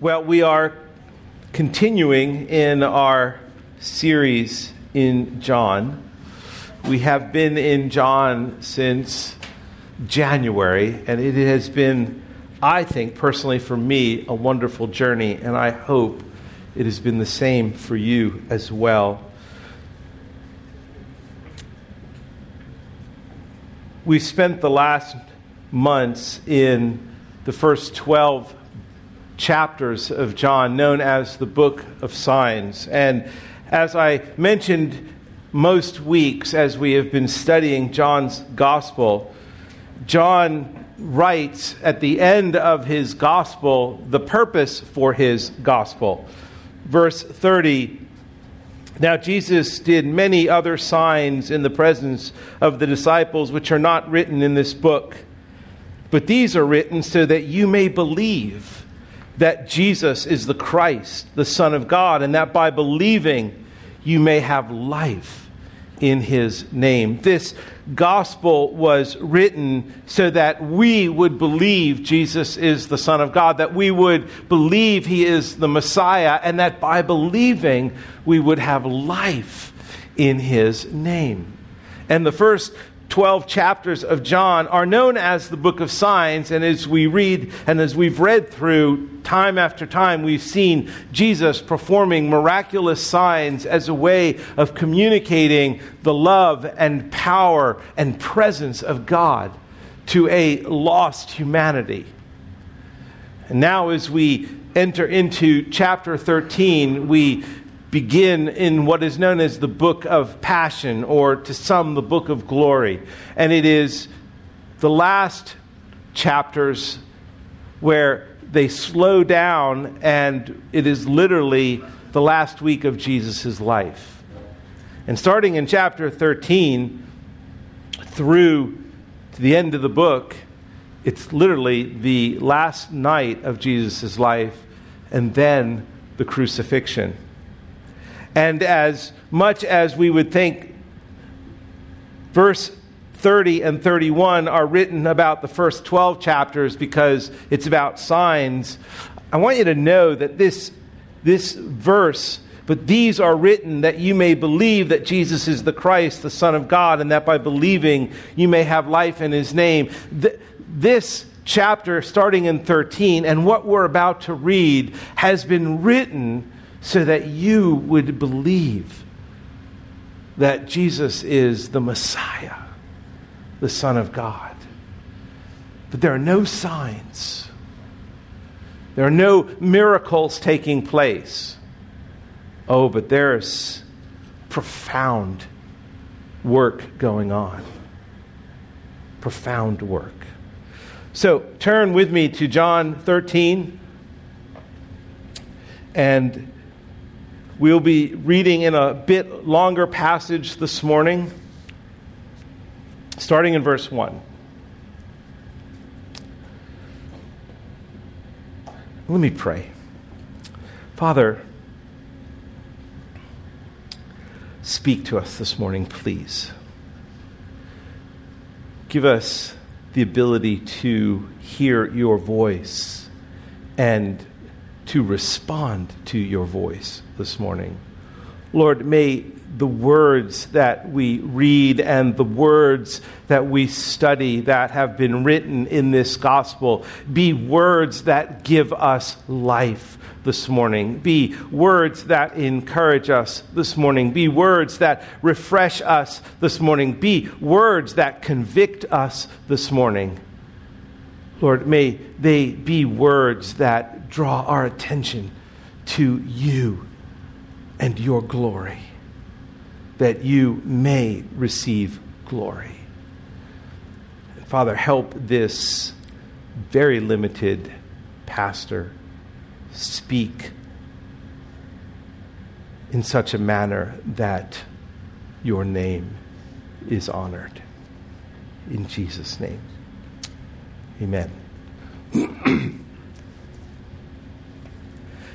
Well, we are continuing in our series in John. We have been in John since January, and it has been, I think, personally for me, a wonderful journey, and I hope it has been the same for you as well. We spent the last months in the first 12 chapters of John, known as the Book of Signs. And as I mentioned most weeks as we have been studying John's Gospel, John writes at the end of his Gospel the purpose for his Gospel. Verse 30 Now Jesus did many other signs in the presence of the disciples, which are not written in this book. But these are written so that you may believe that Jesus is the Christ, the Son of God, and that by believing you may have life in his name. This gospel was written so that we would believe Jesus is the Son of God, that we would believe he is the Messiah, and that by believing we would have life in his name. And the first 12 chapters of John are known as the book of signs. And as we read and as we've read through time after time, we've seen Jesus performing miraculous signs as a way of communicating the love and power and presence of God to a lost humanity. And now, as we enter into chapter 13, we begin in what is known as the book of passion, or to some, the book of glory. And it is the last chapters where they slow down, and it is literally the last week of Jesus' life. And starting in chapter 13 through to the end of the book, it's literally the last night of Jesus' life and then the crucifixion. And as much as we would think verse 30 and 31 are written about the first 12 chapters because it's about signs, I want you to know that this, this verse, but these are written that you may believe that Jesus is the Christ, the Son of God, and that by believing you may have life in his name. This chapter, starting in 13, and what we're about to read, has been written so that you would believe that Jesus is the Messiah, the Son of God. But there are no signs, there are no miracles taking place. Oh, but there's profound work going on. Profound work. So turn with me to John 13 and We'll be reading in a bit longer passage this morning, starting in verse 1. Let me pray. Father, speak to us this morning, please. Give us the ability to hear your voice and to respond to your voice this morning. Lord, may the words that we read and the words that we study that have been written in this gospel be words that give us life this morning, be words that encourage us this morning, be words that refresh us this morning, be words that convict us this morning. Lord, may they be words that draw our attention to you and your glory, that you may receive glory. Father, help this very limited pastor speak in such a manner that your name is honored. In Jesus' name. Amen.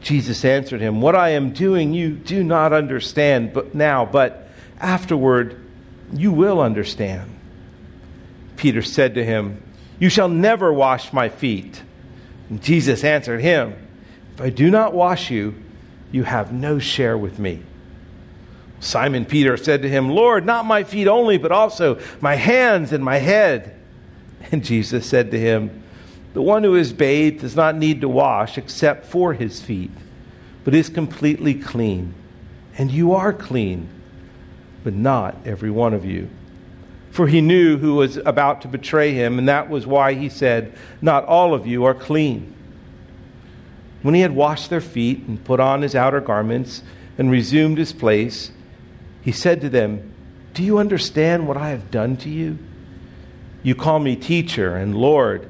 Jesus answered him, What I am doing you do not understand but now, but afterward you will understand. Peter said to him, You shall never wash my feet. And Jesus answered him, If I do not wash you, you have no share with me. Simon Peter said to him, Lord, not my feet only, but also my hands and my head. And Jesus said to him, The one who is bathed does not need to wash except for his feet, but is completely clean. And you are clean, but not every one of you. For he knew who was about to betray him, and that was why he said, Not all of you are clean. When he had washed their feet and put on his outer garments and resumed his place, he said to them, Do you understand what I have done to you? You call me teacher and Lord,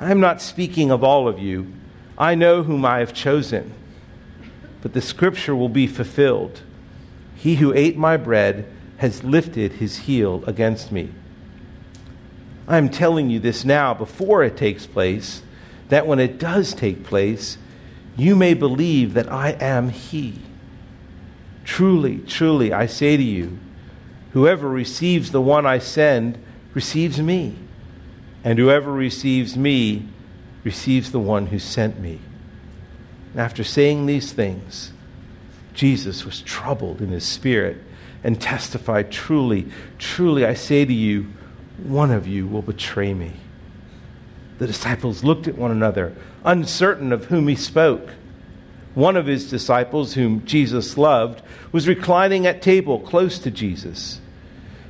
I am not speaking of all of you. I know whom I have chosen. But the scripture will be fulfilled. He who ate my bread has lifted his heel against me. I am telling you this now before it takes place that when it does take place, you may believe that I am He. Truly, truly, I say to you, whoever receives the one I send receives me, and whoever receives me receives the one who sent me. And after saying these things, Jesus was troubled in his spirit and testified, Truly, truly, I say to you, one of you will betray me. The disciples looked at one another, uncertain of whom he spoke. One of his disciples, whom Jesus loved, was reclining at table close to Jesus.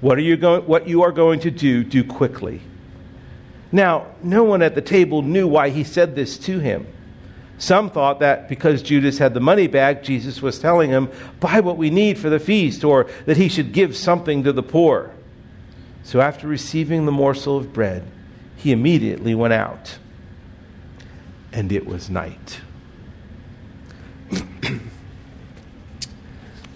What, are you going, what you are going to do, do quickly. Now, no one at the table knew why he said this to him. Some thought that because Judas had the money bag, Jesus was telling him, Buy what we need for the feast, or that he should give something to the poor. So, after receiving the morsel of bread, he immediately went out. And it was night.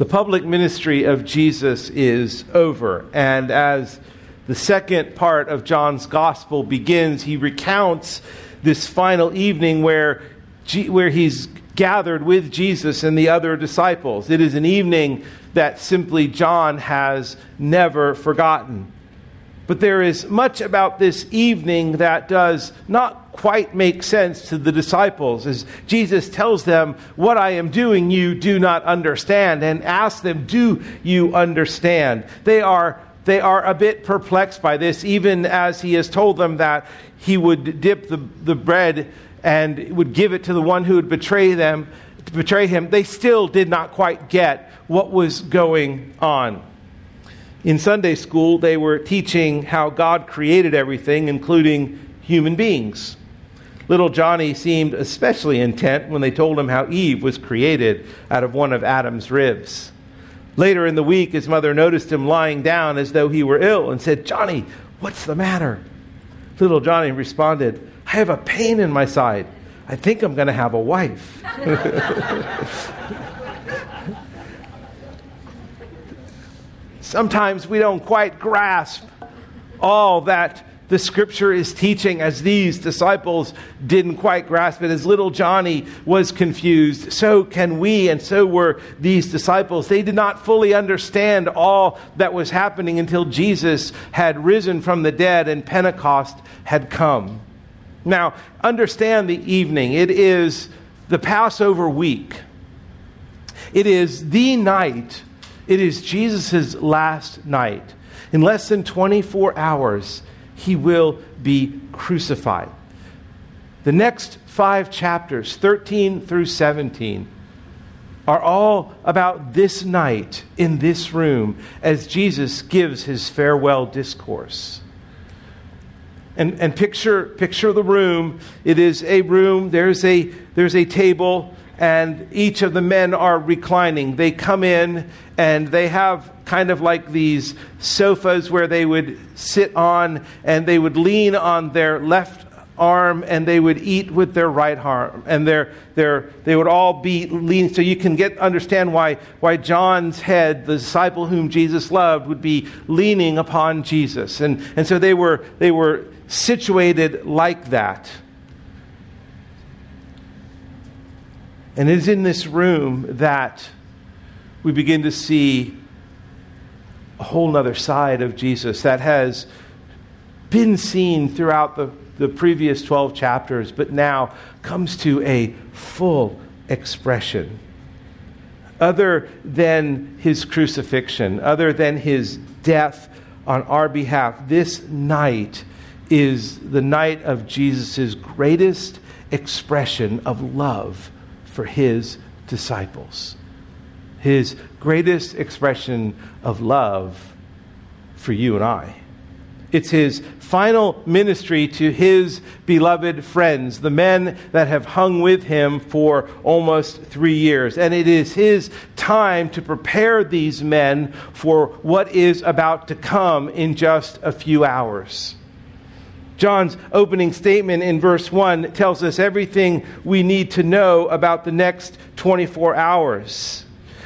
the public ministry of Jesus is over. And as the second part of John's gospel begins, he recounts this final evening where, where he's gathered with Jesus and the other disciples. It is an evening that simply John has never forgotten. But there is much about this evening that does not quite make sense to the disciples as Jesus tells them, What I am doing, you do not understand, and asks them, Do you understand? They are, they are a bit perplexed by this, even as he has told them that he would dip the, the bread and would give it to the one who would betray them, betray him. They still did not quite get what was going on. In Sunday school, they were teaching how God created everything, including human beings. Little Johnny seemed especially intent when they told him how Eve was created out of one of Adam's ribs. Later in the week, his mother noticed him lying down as though he were ill and said, Johnny, what's the matter? Little Johnny responded, I have a pain in my side. I think I'm going to have a wife. Sometimes we don't quite grasp all that the scripture is teaching as these disciples didn't quite grasp it. As little Johnny was confused, so can we, and so were these disciples. They did not fully understand all that was happening until Jesus had risen from the dead and Pentecost had come. Now, understand the evening. It is the Passover week. It is the night. It is Jesus' last night. In less than 24 hours, he will be crucified. The next five chapters, 13 through 17, are all about this night in this room as Jesus gives his farewell discourse. And, and picture, picture the room. It is a room, there's a, there's a table, and each of the men are reclining. They come in and they have kind of like these sofas where they would sit on and they would lean on their left arm and they would eat with their right arm and their, their, they would all be leaning so you can get understand why, why john's head the disciple whom jesus loved would be leaning upon jesus. And, and so they were, they were situated like that and it is in this room that we begin to see a whole other side of Jesus that has been seen throughout the, the previous 12 chapters, but now comes to a full expression. Other than his crucifixion, other than his death on our behalf, this night is the night of Jesus' greatest expression of love for his disciples his greatest expression of love for you and I. It's his final ministry to his beloved friends, the men that have hung with him for almost three years. And it is his time to prepare these men for what is about to come in just a few hours. John's opening statement in verse 1 tells us everything we need to know about the next 24 hours.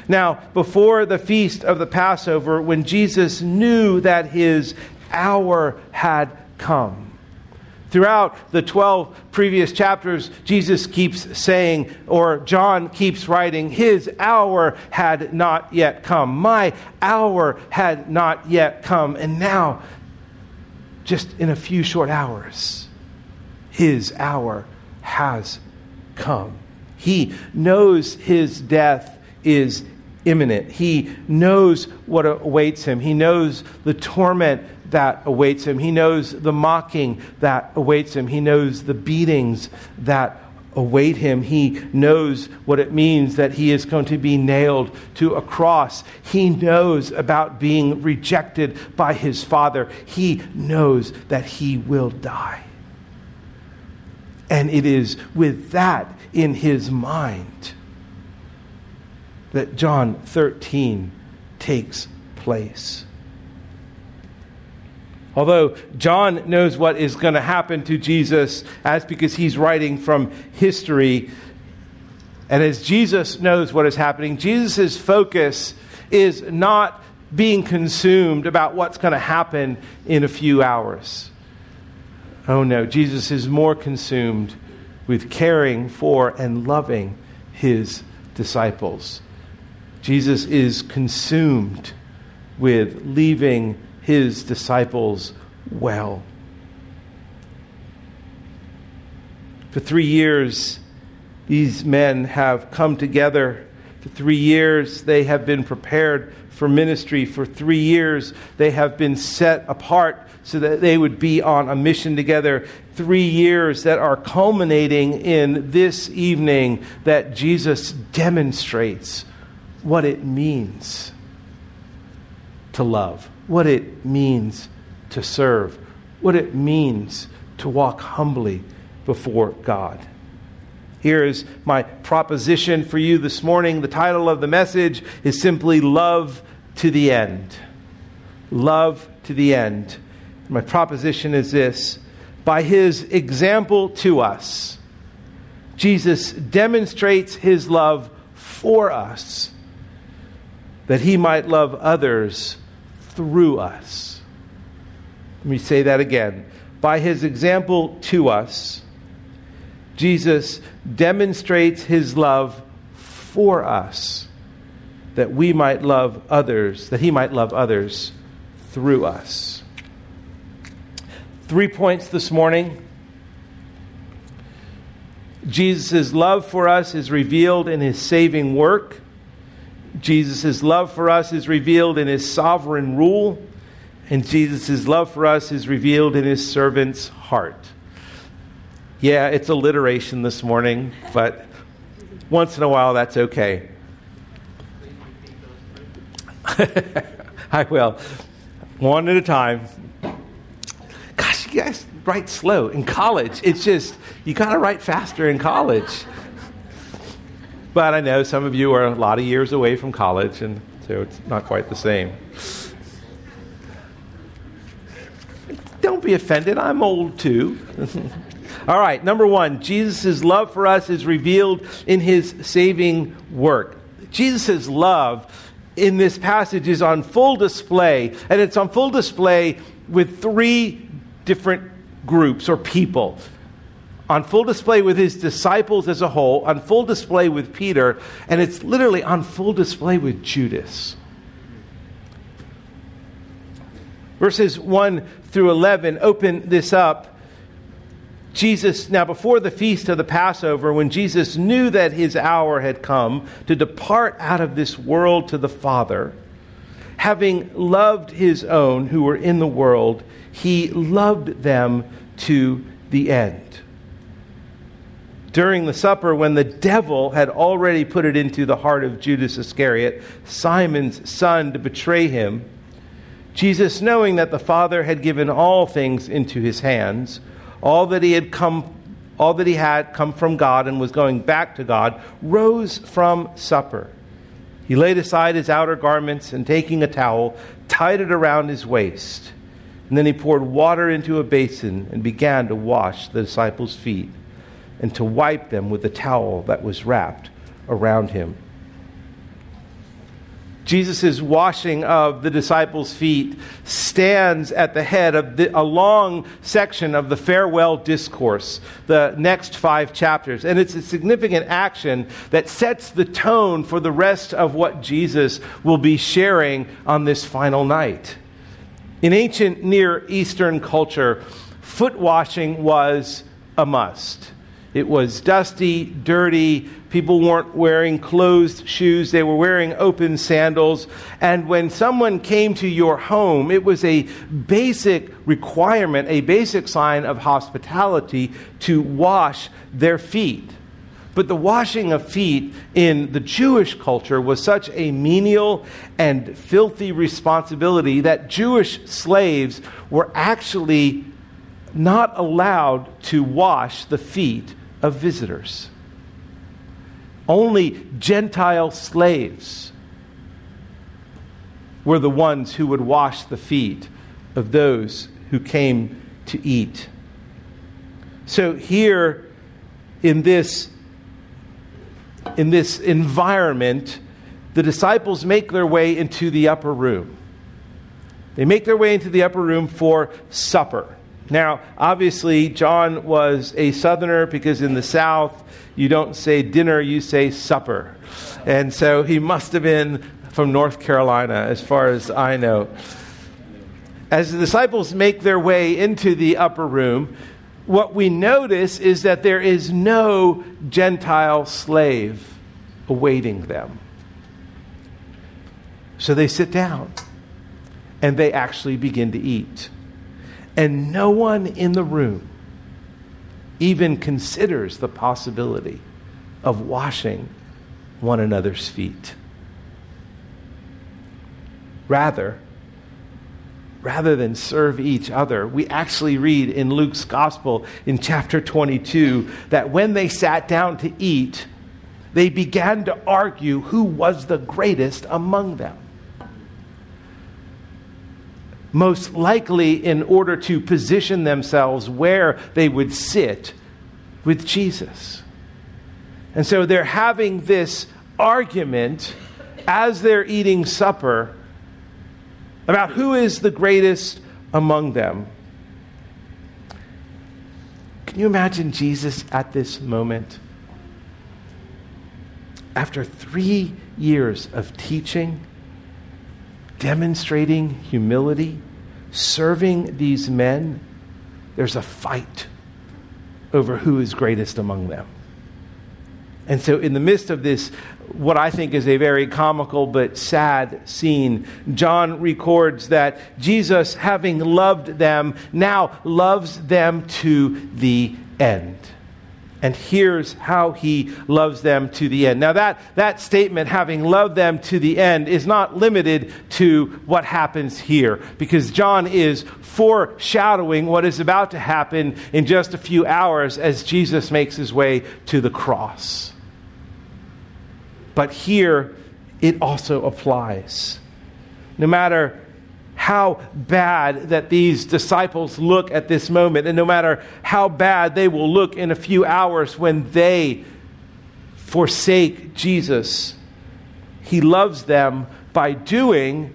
Now, before the feast of the Passover, when Jesus knew that his hour had come, Throughout the 12 previous chapters, Jesus keeps saying, or John keeps writing, His hour had not yet come. My hour had not yet come. And now, just in a few short hours, His hour has come. He knows His death is imminent. He knows what awaits him. He knows the torment that awaits him. He knows the mocking that awaits him. He knows the beatings that await him. He knows what it means that he is going to be nailed to a cross. He knows about being rejected by his father. He knows that he will die. And it is with that in his mind that John 13 takes place. Although John knows what is going to happen to Jesus, as because he's writing from history, and as Jesus knows what is happening, Jesus' focus is not being consumed about what's going to happen in a few hours. Oh no, Jesus is more consumed with caring for and loving his disciples. Jesus is consumed with leaving his disciples well. For three years, these men have come together. For three years, they have been prepared for ministry. For three years, they have been set apart so that they would be on a mission together. Three years that are culminating in this evening that Jesus demonstrates what it means to love, what it means to serve, what it means to walk humbly before God. Here is my proposition for you this morning. The title of the message is simply Love to the End. Love to the End. My proposition is this by his example to us, Jesus demonstrates his love for us that he might love others through us. Let me say that again. By his example to us, Jesus demonstrates his love for us that we might love others, that he might love others through us. Three points this morning. Jesus' love for us is revealed in his saving work. Jesus' love for us is revealed in his sovereign rule. And Jesus' love for us is revealed in his servant's heart. Yeah, it's alliteration this morning, but once in a while that's okay. I will. One at a time. Gosh, you guys write slow in college. It's just, you got to write faster in college. But I know some of you are a lot of years away from college, and so it's not quite the same. Don't be offended, I'm old too. All right, number one, Jesus' love for us is revealed in his saving work. Jesus' love in this passage is on full display, and it's on full display with three different groups or people. On full display with his disciples as a whole, on full display with Peter, and it's literally on full display with Judas. Verses 1 through 11 open this up Jesus, now before the feast of the Passover, when Jesus knew that his hour had come to depart out of this world to the Father, having loved his own who were in the world, he loved them to the end. During the supper, when the devil had already put it into the heart of Judas Iscariot, Simon's son, to betray him, Jesus, knowing that the Father had given all things into his hands, all that he had come all that he had come from God and was going back to God, rose from supper. He laid aside his outer garments and taking a towel, tied it around his waist. And then he poured water into a basin and began to wash the disciples' feet and to wipe them with the towel that was wrapped around him. Jesus' washing of the disciples' feet stands at the head of the, a long section of the farewell discourse, the next five chapters. And it's a significant action that sets the tone for the rest of what Jesus will be sharing on this final night. In ancient Near Eastern culture, foot washing was a must. It was dusty, dirty, People weren't wearing closed shoes, they were wearing open sandals. And when someone came to your home, it was a basic requirement, a basic sign of hospitality to wash their feet. But the washing of feet in the Jewish culture was such a menial and filthy responsibility that Jewish slaves were actually not allowed to wash the feet of visitors. Only Gentile slaves were the ones who would wash the feet of those who came to eat. So here in this in this environment, the disciples make their way into the upper room. They make their way into the upper room for supper. Now, obviously, John was a southerner because in the South, you don't say dinner, you say supper. And so he must have been from North Carolina, as far as I know. As the disciples make their way into the upper room, what we notice is that there is no Gentile slave awaiting them. So they sit down and they actually begin to eat and no one in the room even considers the possibility of washing one another's feet. Rather, rather than serve each other. We actually read in Luke's gospel in chapter 22 that when they sat down to eat, they began to argue who was the greatest among them. Most likely, in order to position themselves where they would sit with Jesus. And so they're having this argument as they're eating supper about who is the greatest among them. Can you imagine Jesus at this moment? After three years of teaching, demonstrating humility, serving these men, there's a fight over who is greatest among them. And so, in the midst of this, what I think is a very comical but sad scene, John records that Jesus, having loved them, now loves them to the end. And here's how he loves them to the end. Now, that, that statement, having loved them to the end, is not limited to what happens here, because John is foreshadowing what is about to happen in just a few hours as Jesus makes his way to the cross. But here, it also applies. No matter how bad that these disciples look at this moment, and no matter how bad they will look in a few hours when they forsake Jesus, He loves them by doing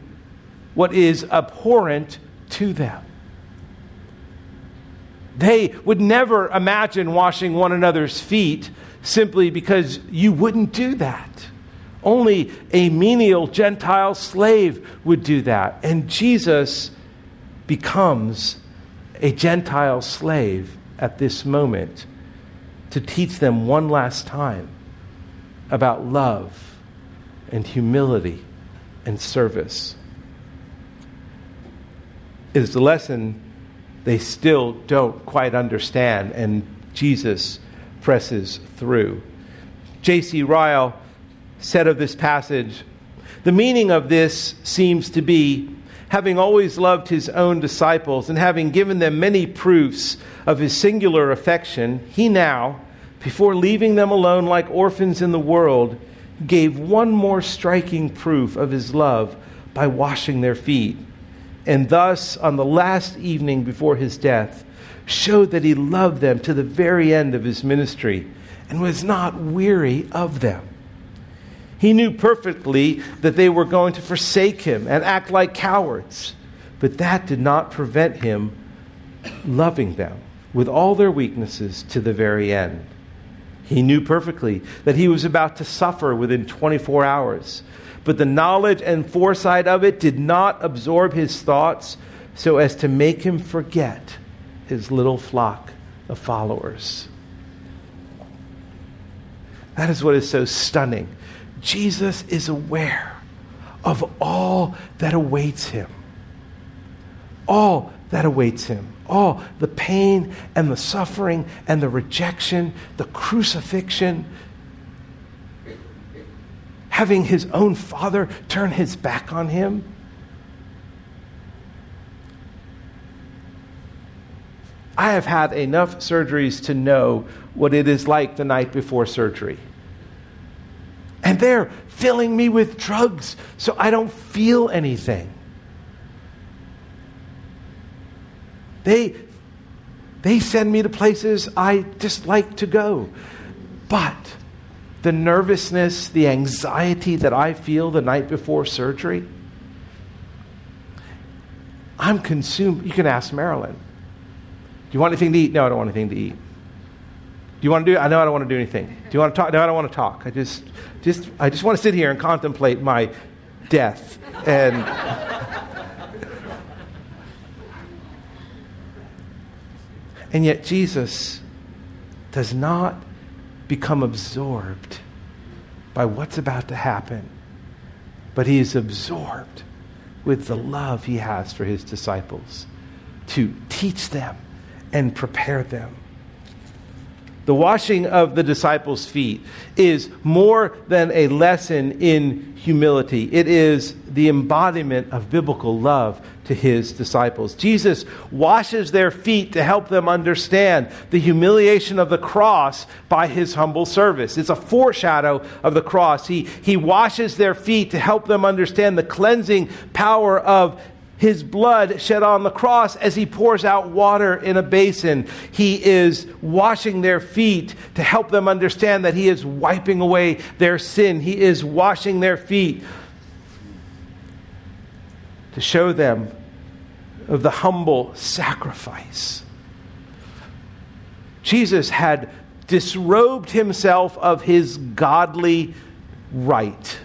what is abhorrent to them. They would never imagine washing one another's feet simply because you wouldn't do that. Only a menial Gentile slave would do that. And Jesus becomes a Gentile slave at this moment to teach them one last time about love and humility and service. It is a lesson they still don't quite understand, and Jesus presses through. J.C. Ryle said of this passage. The meaning of this seems to be having always loved his own disciples and having given them many proofs of his singular affection, he now, before leaving them alone like orphans in the world, gave one more striking proof of his love by washing their feet. And thus, on the last evening before his death, showed that he loved them to the very end of his ministry and was not weary of them. He knew perfectly that they were going to forsake him and act like cowards, but that did not prevent him loving them with all their weaknesses to the very end. He knew perfectly that he was about to suffer within 24 hours, but the knowledge and foresight of it did not absorb his thoughts so as to make him forget his little flock of followers. That is what is so stunning Jesus is aware of all that awaits him. All that awaits him. All the pain and the suffering and the rejection, the crucifixion, having his own father turn his back on him. I have had enough surgeries to know what it is like the night before surgery. And they're filling me with drugs so I don't feel anything. They, they send me to places I dislike to go. But the nervousness, the anxiety that I feel the night before surgery, I'm consumed. You can ask Marilyn. Do you want anything to eat? No, I don't want anything to eat. Do you want to do? I know I don't want to do anything. Do you want to talk? No, I don't want to talk. I just, just, I just want to sit here and contemplate my death and. and yet Jesus does not become absorbed by what's about to happen, but he is absorbed with the love he has for his disciples to teach them and prepare them The washing of the disciples' feet is more than a lesson in humility. It is the embodiment of biblical love to his disciples. Jesus washes their feet to help them understand the humiliation of the cross by his humble service. It's a foreshadow of the cross. He, he washes their feet to help them understand the cleansing power of his blood shed on the cross as he pours out water in a basin. He is washing their feet to help them understand that he is wiping away their sin. He is washing their feet to show them of the humble sacrifice. Jesus had disrobed himself of his godly right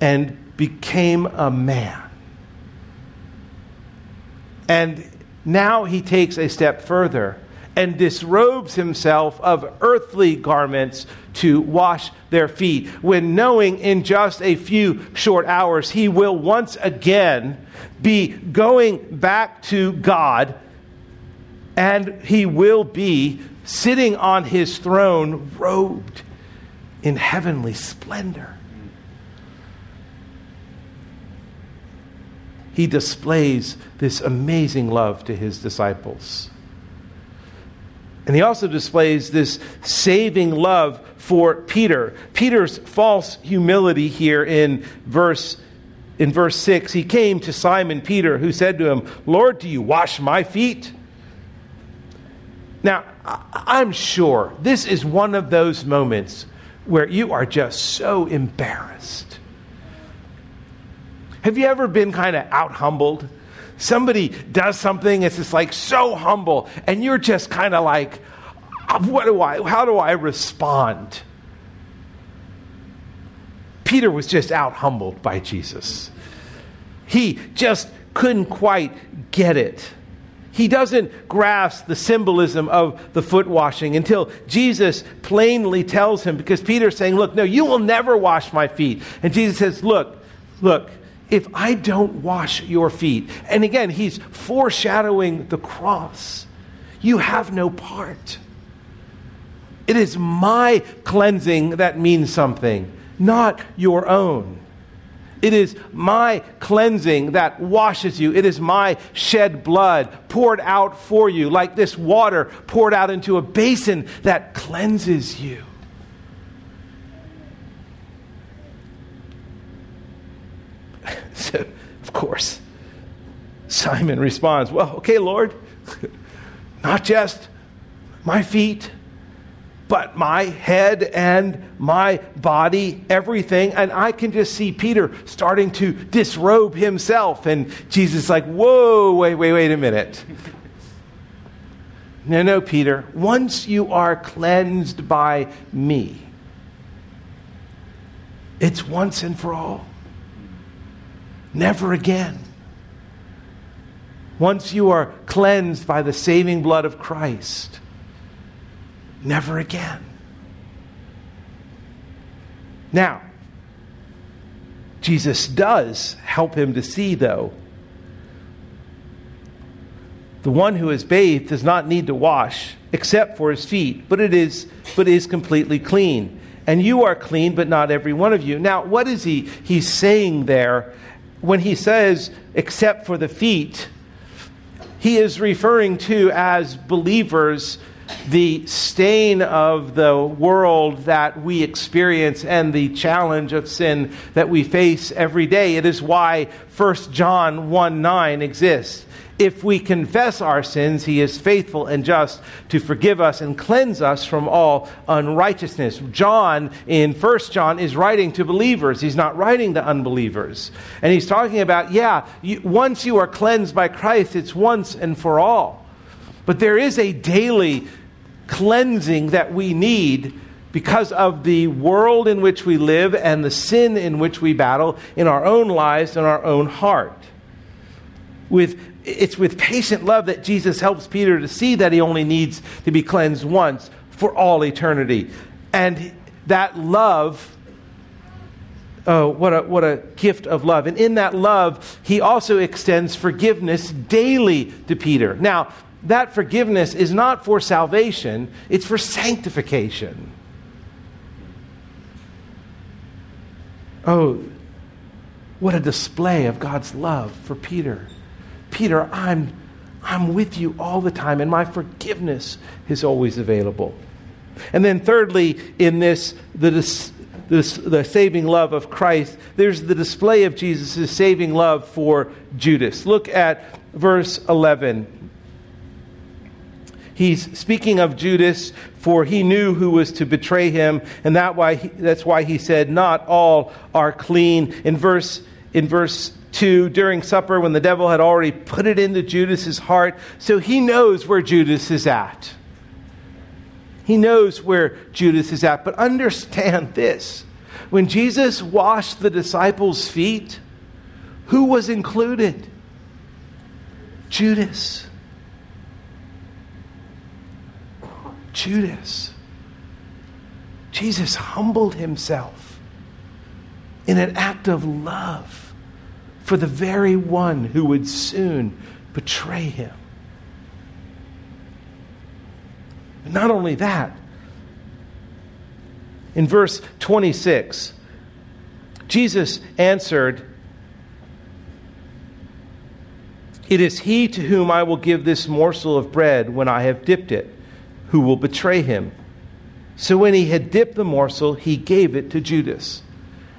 and became a man. And now he takes a step further and disrobes himself of earthly garments to wash their feet, when knowing in just a few short hours he will once again be going back to God and he will be sitting on his throne robed in heavenly splendor. He displays this amazing love to his disciples. And he also displays this saving love for Peter. Peter's false humility here in verse in verse 6, he came to Simon Peter who said to him, "Lord, do you wash my feet?" Now, I'm sure this is one of those moments where you are just so embarrassed have you ever been kind of out humbled? Somebody does something, it's just like so humble, and you're just kind of like, uh, what do I, how do I respond? Peter was just out humbled by Jesus. He just couldn't quite get it. He doesn't grasp the symbolism of the foot washing until Jesus plainly tells him, because Peter's saying, Look, no, you will never wash my feet. And Jesus says, Look, look, if I don't wash your feet, and again, he's foreshadowing the cross, you have no part. It is my cleansing that means something, not your own. It is my cleansing that washes you. It is my shed blood poured out for you, like this water poured out into a basin that cleanses you. So, of course, Simon responds, Well, okay, Lord, not just my feet, but my head and my body, everything. And I can just see Peter starting to disrobe himself. And Jesus is like, Whoa, wait, wait, wait a minute. No, no, Peter. Once you are cleansed by me, it's once and for all. Never again. Once you are cleansed by the saving blood of Christ, never again. Now, Jesus does help him to see, though. The one who is bathed does not need to wash except for his feet, but it is but is completely clean. And you are clean, but not every one of you. Now, what is he he's saying there when he says, except for the feet, he is referring to as believers the stain of the world that we experience and the challenge of sin that we face every day. It is why 1 John 1 9 exists. If we confess our sins, he is faithful and just to forgive us and cleanse us from all unrighteousness. John, in First John, is writing to believers. He's not writing to unbelievers. And he's talking about, yeah, you, once you are cleansed by Christ, it's once and for all. But there is a daily cleansing that we need because of the world in which we live and the sin in which we battle in our own lives and our own heart. With it's with patient love that Jesus helps Peter to see that he only needs to be cleansed once for all eternity. And that love, oh, what a, what a gift of love. And in that love, he also extends forgiveness daily to Peter. Now, that forgiveness is not for salvation, it's for sanctification. Oh, what a display of God's love for Peter. Peter, I'm, I'm with you all the time, and my forgiveness is always available. And then, thirdly, in this, the, this, the saving love of Christ, there's the display of Jesus' saving love for Judas. Look at verse 11. He's speaking of Judas, for he knew who was to betray him, and that why he, that's why he said, Not all are clean. In verse, in verse 2, during supper, when the devil had already put it into Judas's heart, so he knows where Judas is at. He knows where Judas is at. But understand this when Jesus washed the disciples' feet, who was included? Judas. Judas. Jesus humbled himself in an act of love for the very one who would soon betray him. Not only that, in verse 26, Jesus answered, It is he to whom I will give this morsel of bread when I have dipped it who will betray him. So when he had dipped the morsel, he gave it to Judas.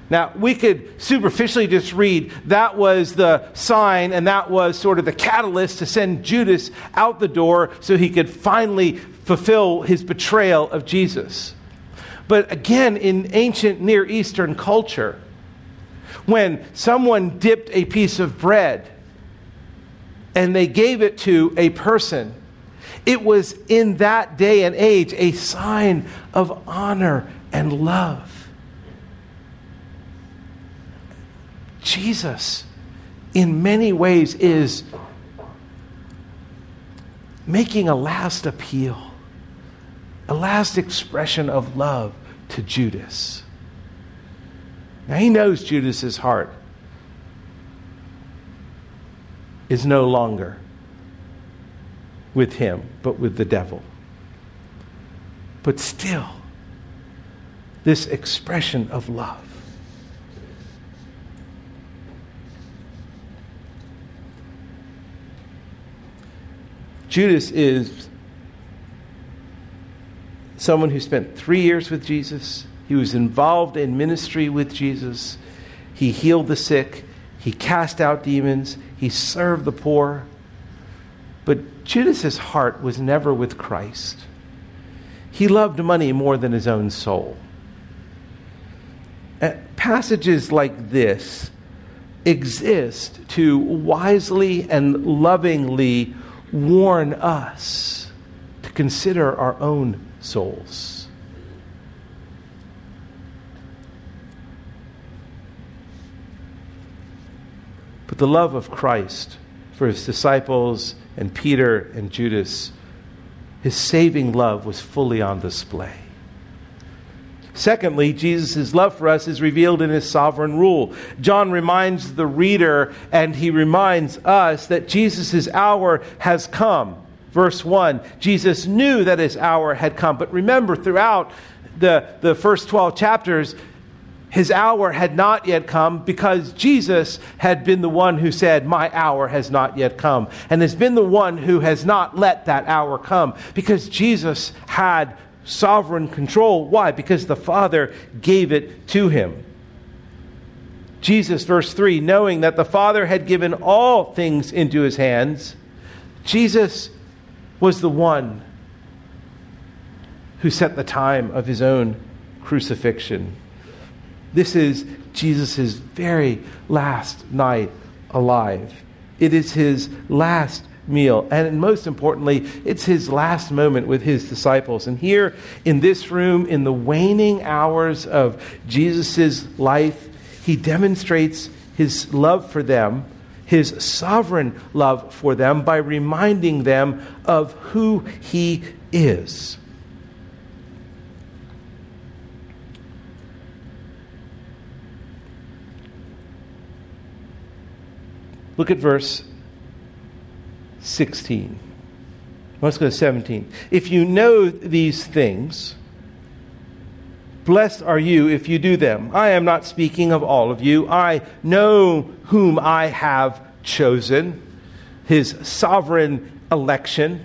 Now, we could superficially just read that was the sign and that was sort of the catalyst to send Judas out the door so he could finally fulfill his betrayal of Jesus. But again, in ancient Near Eastern culture, when someone dipped a piece of bread and they gave it to a person, it was in that day and age a sign of honor and love. Jesus, in many ways, is making a last appeal, a last expression of love to Judas. Now, he knows Judas's heart is no longer with him, but with the devil. But still, this expression of love. Judas is someone who spent three years with Jesus. He was involved in ministry with Jesus. He healed the sick. He cast out demons. He served the poor. But Judas's heart was never with Christ. He loved money more than his own soul. Passages like this exist to wisely and lovingly warn us to consider our own souls. But the love of Christ for his disciples and Peter and Judas, his saving love was fully on display. Secondly, Jesus' love for us is revealed in his sovereign rule. John reminds the reader and he reminds us that Jesus' hour has come. Verse 1 Jesus knew that his hour had come. But remember, throughout the, the first 12 chapters, his hour had not yet come because Jesus had been the one who said, My hour has not yet come, and has been the one who has not let that hour come because Jesus had sovereign control. Why? Because the Father gave it to him. Jesus, verse 3, knowing that the Father had given all things into his hands, Jesus was the one who set the time of his own crucifixion. This is Jesus' very last night alive. It is his last meal. And most importantly, it's his last moment with his disciples. And here in this room, in the waning hours of Jesus' life, he demonstrates his love for them, his sovereign love for them, by reminding them of who he is. Look at verse 16. Let's go to 17. If you know these things, blessed are you if you do them. I am not speaking of all of you. I know whom I have chosen, his sovereign election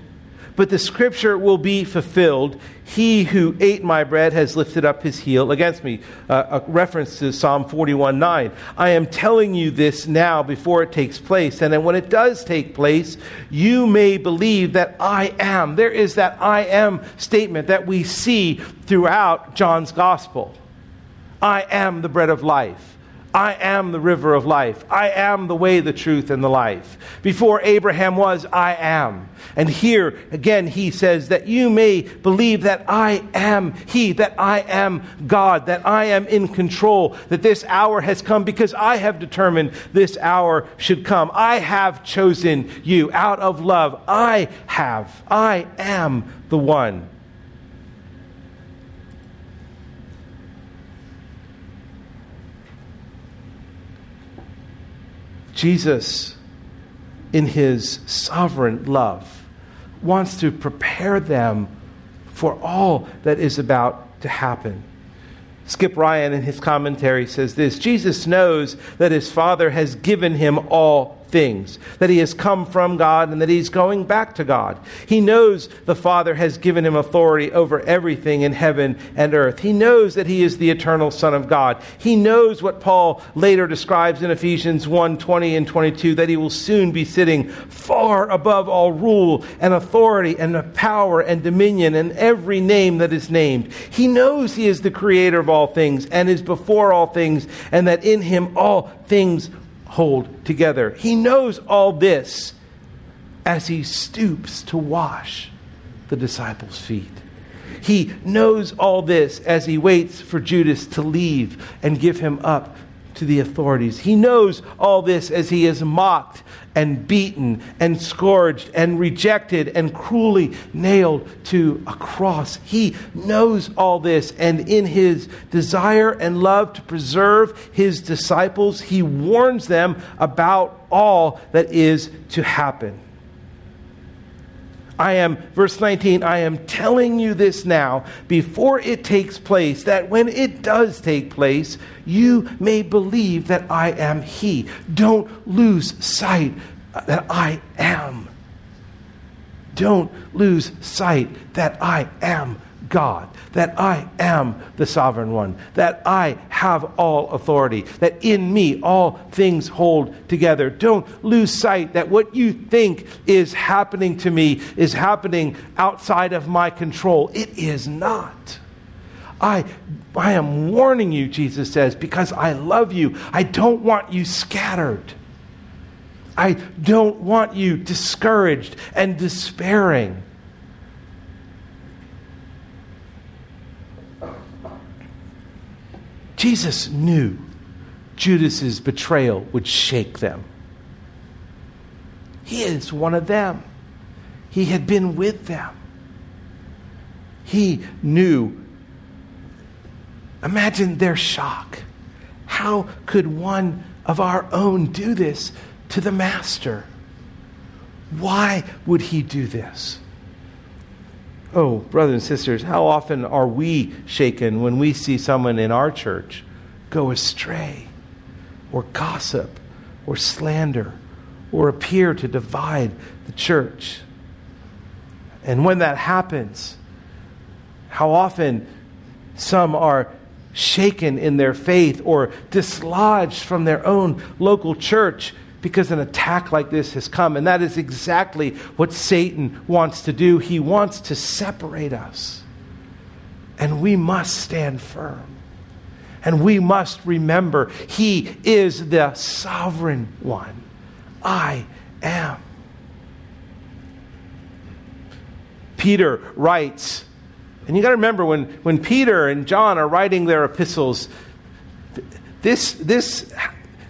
but the scripture will be fulfilled. He who ate my bread has lifted up his heel against me. Uh, a reference to Psalm 41 9. I am telling you this now before it takes place. And then when it does take place, you may believe that I am. There is that I am statement that we see throughout John's gospel. I am the bread of life. I am the river of life. I am the way, the truth, and the life. Before Abraham was, I am. And here again, he says that you may believe that I am He, that I am God, that I am in control, that this hour has come because I have determined this hour should come. I have chosen you out of love. I have. I am the one Jesus, in his sovereign love, wants to prepare them for all that is about to happen. Skip Ryan, in his commentary, says this Jesus knows that his Father has given him all things, that he has come from God and that he's going back to God. He knows the Father has given him authority over everything in heaven and earth. He knows that he is the eternal Son of God. He knows what Paul later describes in Ephesians 1 20 and 22 that he will soon be sitting far above all rule and authority and power and dominion and every name that is named. He knows he is the creator of all things and is before all things, and that in him all things hold together. He knows all this as he stoops to wash the disciples' feet. He knows all this as he waits for Judas to leave and give him up to the authorities. He knows all this as he is mocked and beaten and scourged and rejected and cruelly nailed to a cross. He knows all this, and in his desire and love to preserve his disciples, he warns them about all that is to happen. I am, verse 19, I am telling you this now before it takes place, that when it does take place, you may believe that I am He. Don't lose sight that I am. Don't lose sight that I am God, that I am the sovereign one, that I have all authority, that in me all things hold together. Don't lose sight that what you think is happening to me is happening outside of my control. It is not. I, I am warning you, Jesus says, because I love you. I don't want you scattered. I don't want you discouraged and despairing. Jesus knew Judas's betrayal would shake them. He is one of them. He had been with them. He knew. Imagine their shock. How could one of our own do this to the Master? Why would he do this? Oh, brothers and sisters, how often are we shaken when we see someone in our church go astray, or gossip, or slander, or appear to divide the church? And when that happens, how often some are shaken in their faith or dislodged from their own local church because an attack like this has come. And that is exactly what Satan wants to do. He wants to separate us. And we must stand firm. And we must remember He is the sovereign one. I am. Peter writes, and you got to remember when, when Peter and John are writing their epistles, this, this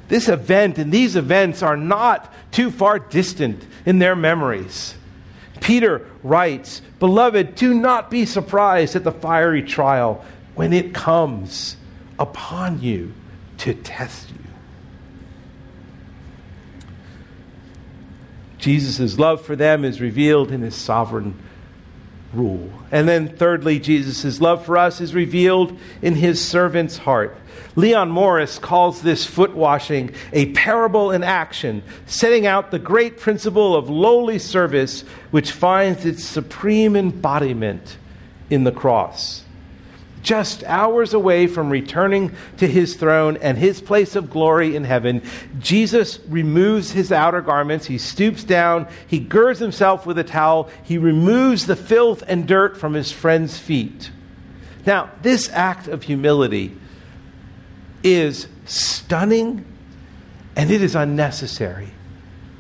this event and these events are not too far distant in their memories. Peter writes, Beloved, do not be surprised at the fiery trial when it comes upon you to test you. Jesus' love for them is revealed in his sovereign rule. And then, thirdly, Jesus' love for us is revealed in his servant's heart. Leon Morris calls this foot washing a parable in action, setting out the great principle of lowly service, which finds its supreme embodiment in the cross just hours away from returning to his throne and his place of glory in heaven, Jesus removes his outer garments. He stoops down. He girds himself with a towel. He removes the filth and dirt from his friend's feet. Now, this act of humility is stunning and it is unnecessary.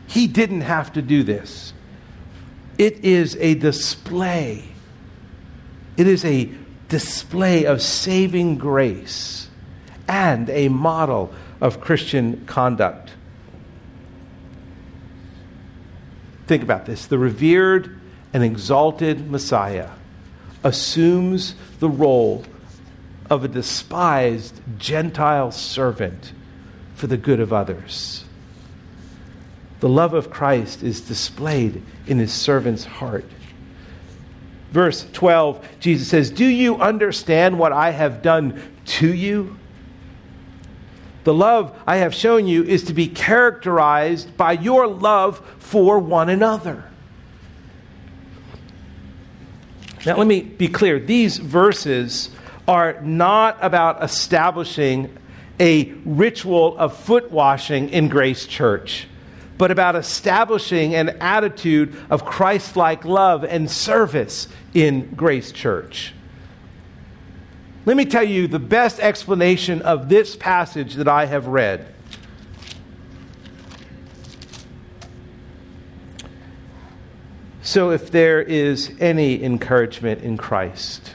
He didn't have to do this. It is a display. It is a display of saving grace and a model of Christian conduct. Think about this. The revered and exalted Messiah assumes the role of a despised Gentile servant for the good of others. The love of Christ is displayed in his servant's heart. Verse 12, Jesus says, Do you understand what I have done to you? The love I have shown you is to be characterized by your love for one another. Now, let me be clear. These verses are not about establishing a ritual of foot washing in Grace Church but about establishing an attitude of Christ like love and service in Grace Church. Let me tell you the best explanation of this passage that I have read. So, if there is any encouragement in Christ,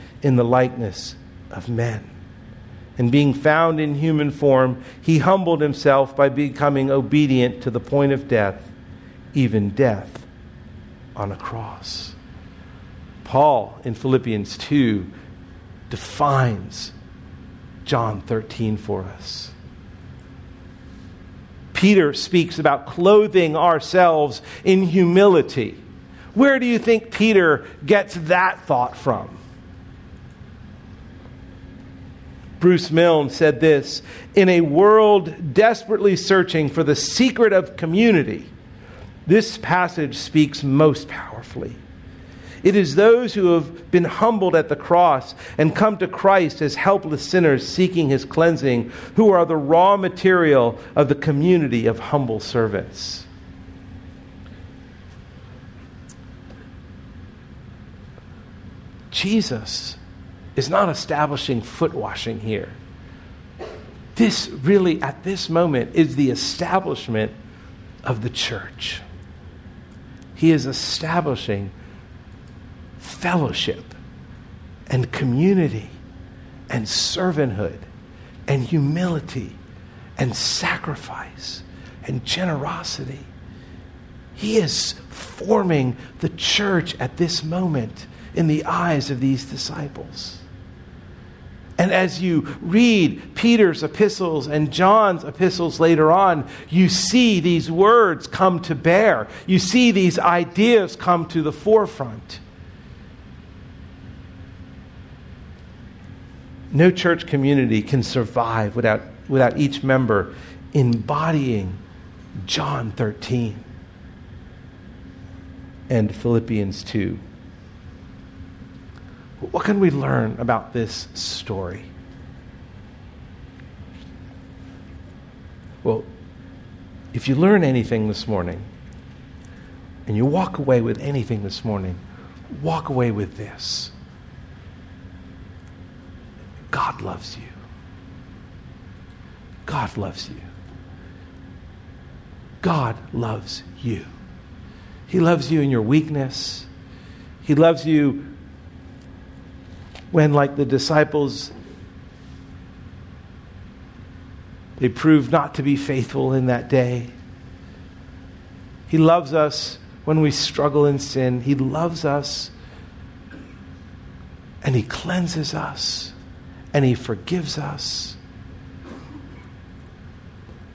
in the likeness of men and being found in human form, he humbled himself by becoming obedient to the point of death, even death on a cross. Paul in Philippians 2 defines John 13 for us. Peter speaks about clothing ourselves in humility. Where do you think Peter gets that thought from? Bruce Milne said this In a world desperately searching for the secret of community, this passage speaks most powerfully. It is those who have been humbled at the cross and come to Christ as helpless sinners seeking his cleansing who are the raw material of the community of humble servants. Jesus is not establishing foot washing here. This really, at this moment, is the establishment of the church. He is establishing fellowship and community and servanthood and humility and sacrifice and generosity. He is forming the church at this moment in the eyes of these disciples. And as you read Peter's epistles and John's epistles later on, you see these words come to bear. You see these ideas come to the forefront. No church community can survive without, without each member embodying John 13 and Philippians 2. What can we learn about this story? Well, if you learn anything this morning, and you walk away with anything this morning, walk away with this God loves you. God loves you. God loves you. He loves you in your weakness. He loves you when, like the disciples, they proved not to be faithful in that day. He loves us when we struggle in sin. He loves us and He cleanses us and He forgives us.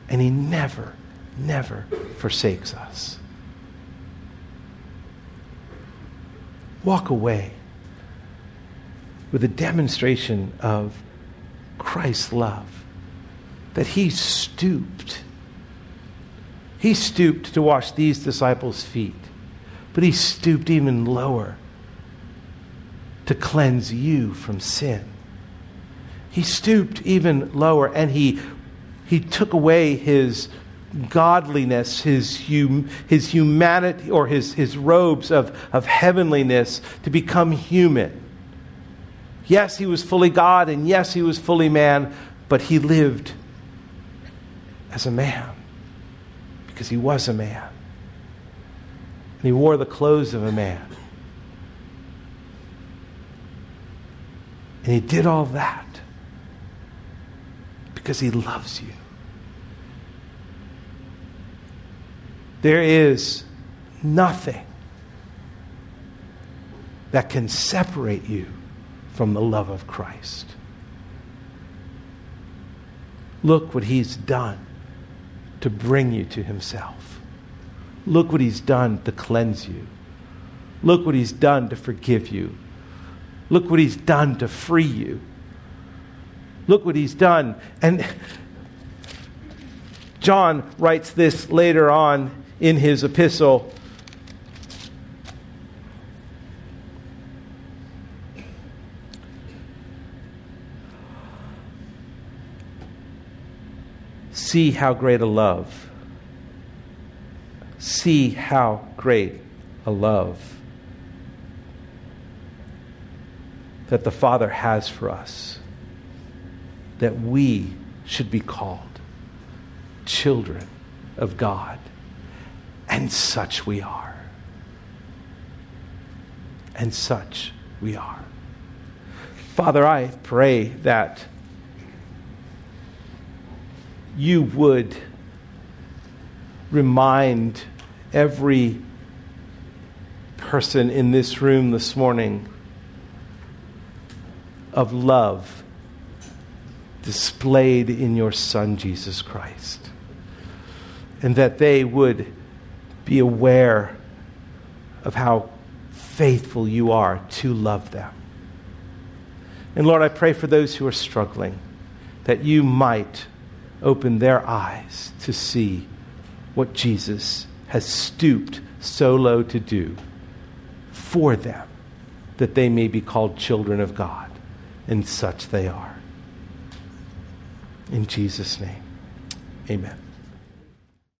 And He never, never forsakes us. Walk away with a demonstration of Christ's love, that He stooped he stooped to wash these disciples' feet, but he stooped even lower to cleanse you from sin. He stooped even lower and he, he took away his godliness, his, hum, his humanity, or his, his robes of, of heavenliness to become human. Yes, he was fully God, and yes, he was fully man, but he lived as a man because he was a man. And he wore the clothes of a man. And he did all that because he loves you. There is nothing that can separate you from the love of Christ. Look what he's done to bring you to himself. Look what he's done to cleanse you. Look what he's done to forgive you. Look what he's done to free you. Look what he's done. And John writes this later on in his epistle. See how great a love. See how great a love that the Father has for us, that we should be called children of God. And such we are. And such we are. Father, I pray that you would remind every person in this room this morning of love displayed in your Son, Jesus Christ. And that they would be aware of how faithful you are to love them. And Lord, I pray for those who are struggling that you might open their eyes to see what Jesus has stooped so low to do for them, that they may be called children of God, and such they are. In Jesus' name, amen.